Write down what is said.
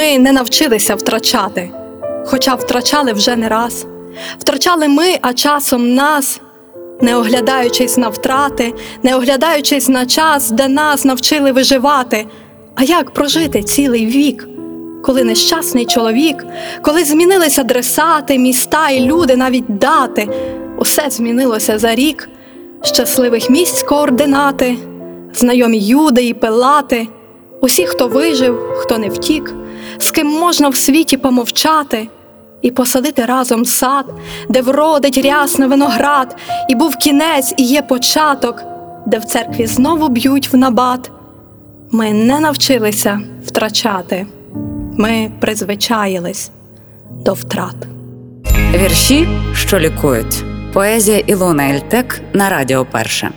Ми не навчилися втрачати, хоча втрачали вже не раз. Втрачали ми, а часом нас, не оглядаючись на втрати, не оглядаючись на час, де нас навчили виживати. А як прожити цілий вік, коли нещасний чоловік, коли змінились адресати, міста і люди, навіть дати, усе змінилося за рік, щасливих місць координати, знайомі юди і пилати, усі, хто вижив, хто не втік, з ким можна в світі помовчати. І посадити разом сад, де вродить рясно виноград, і був кінець, і є початок, де в церкві знову б'ють в набат. Ми не навчилися втрачати, ми призвичаїлись до втрат. Вірші, що лікують. Поезія Ілона Ельтек на Радіо Перше.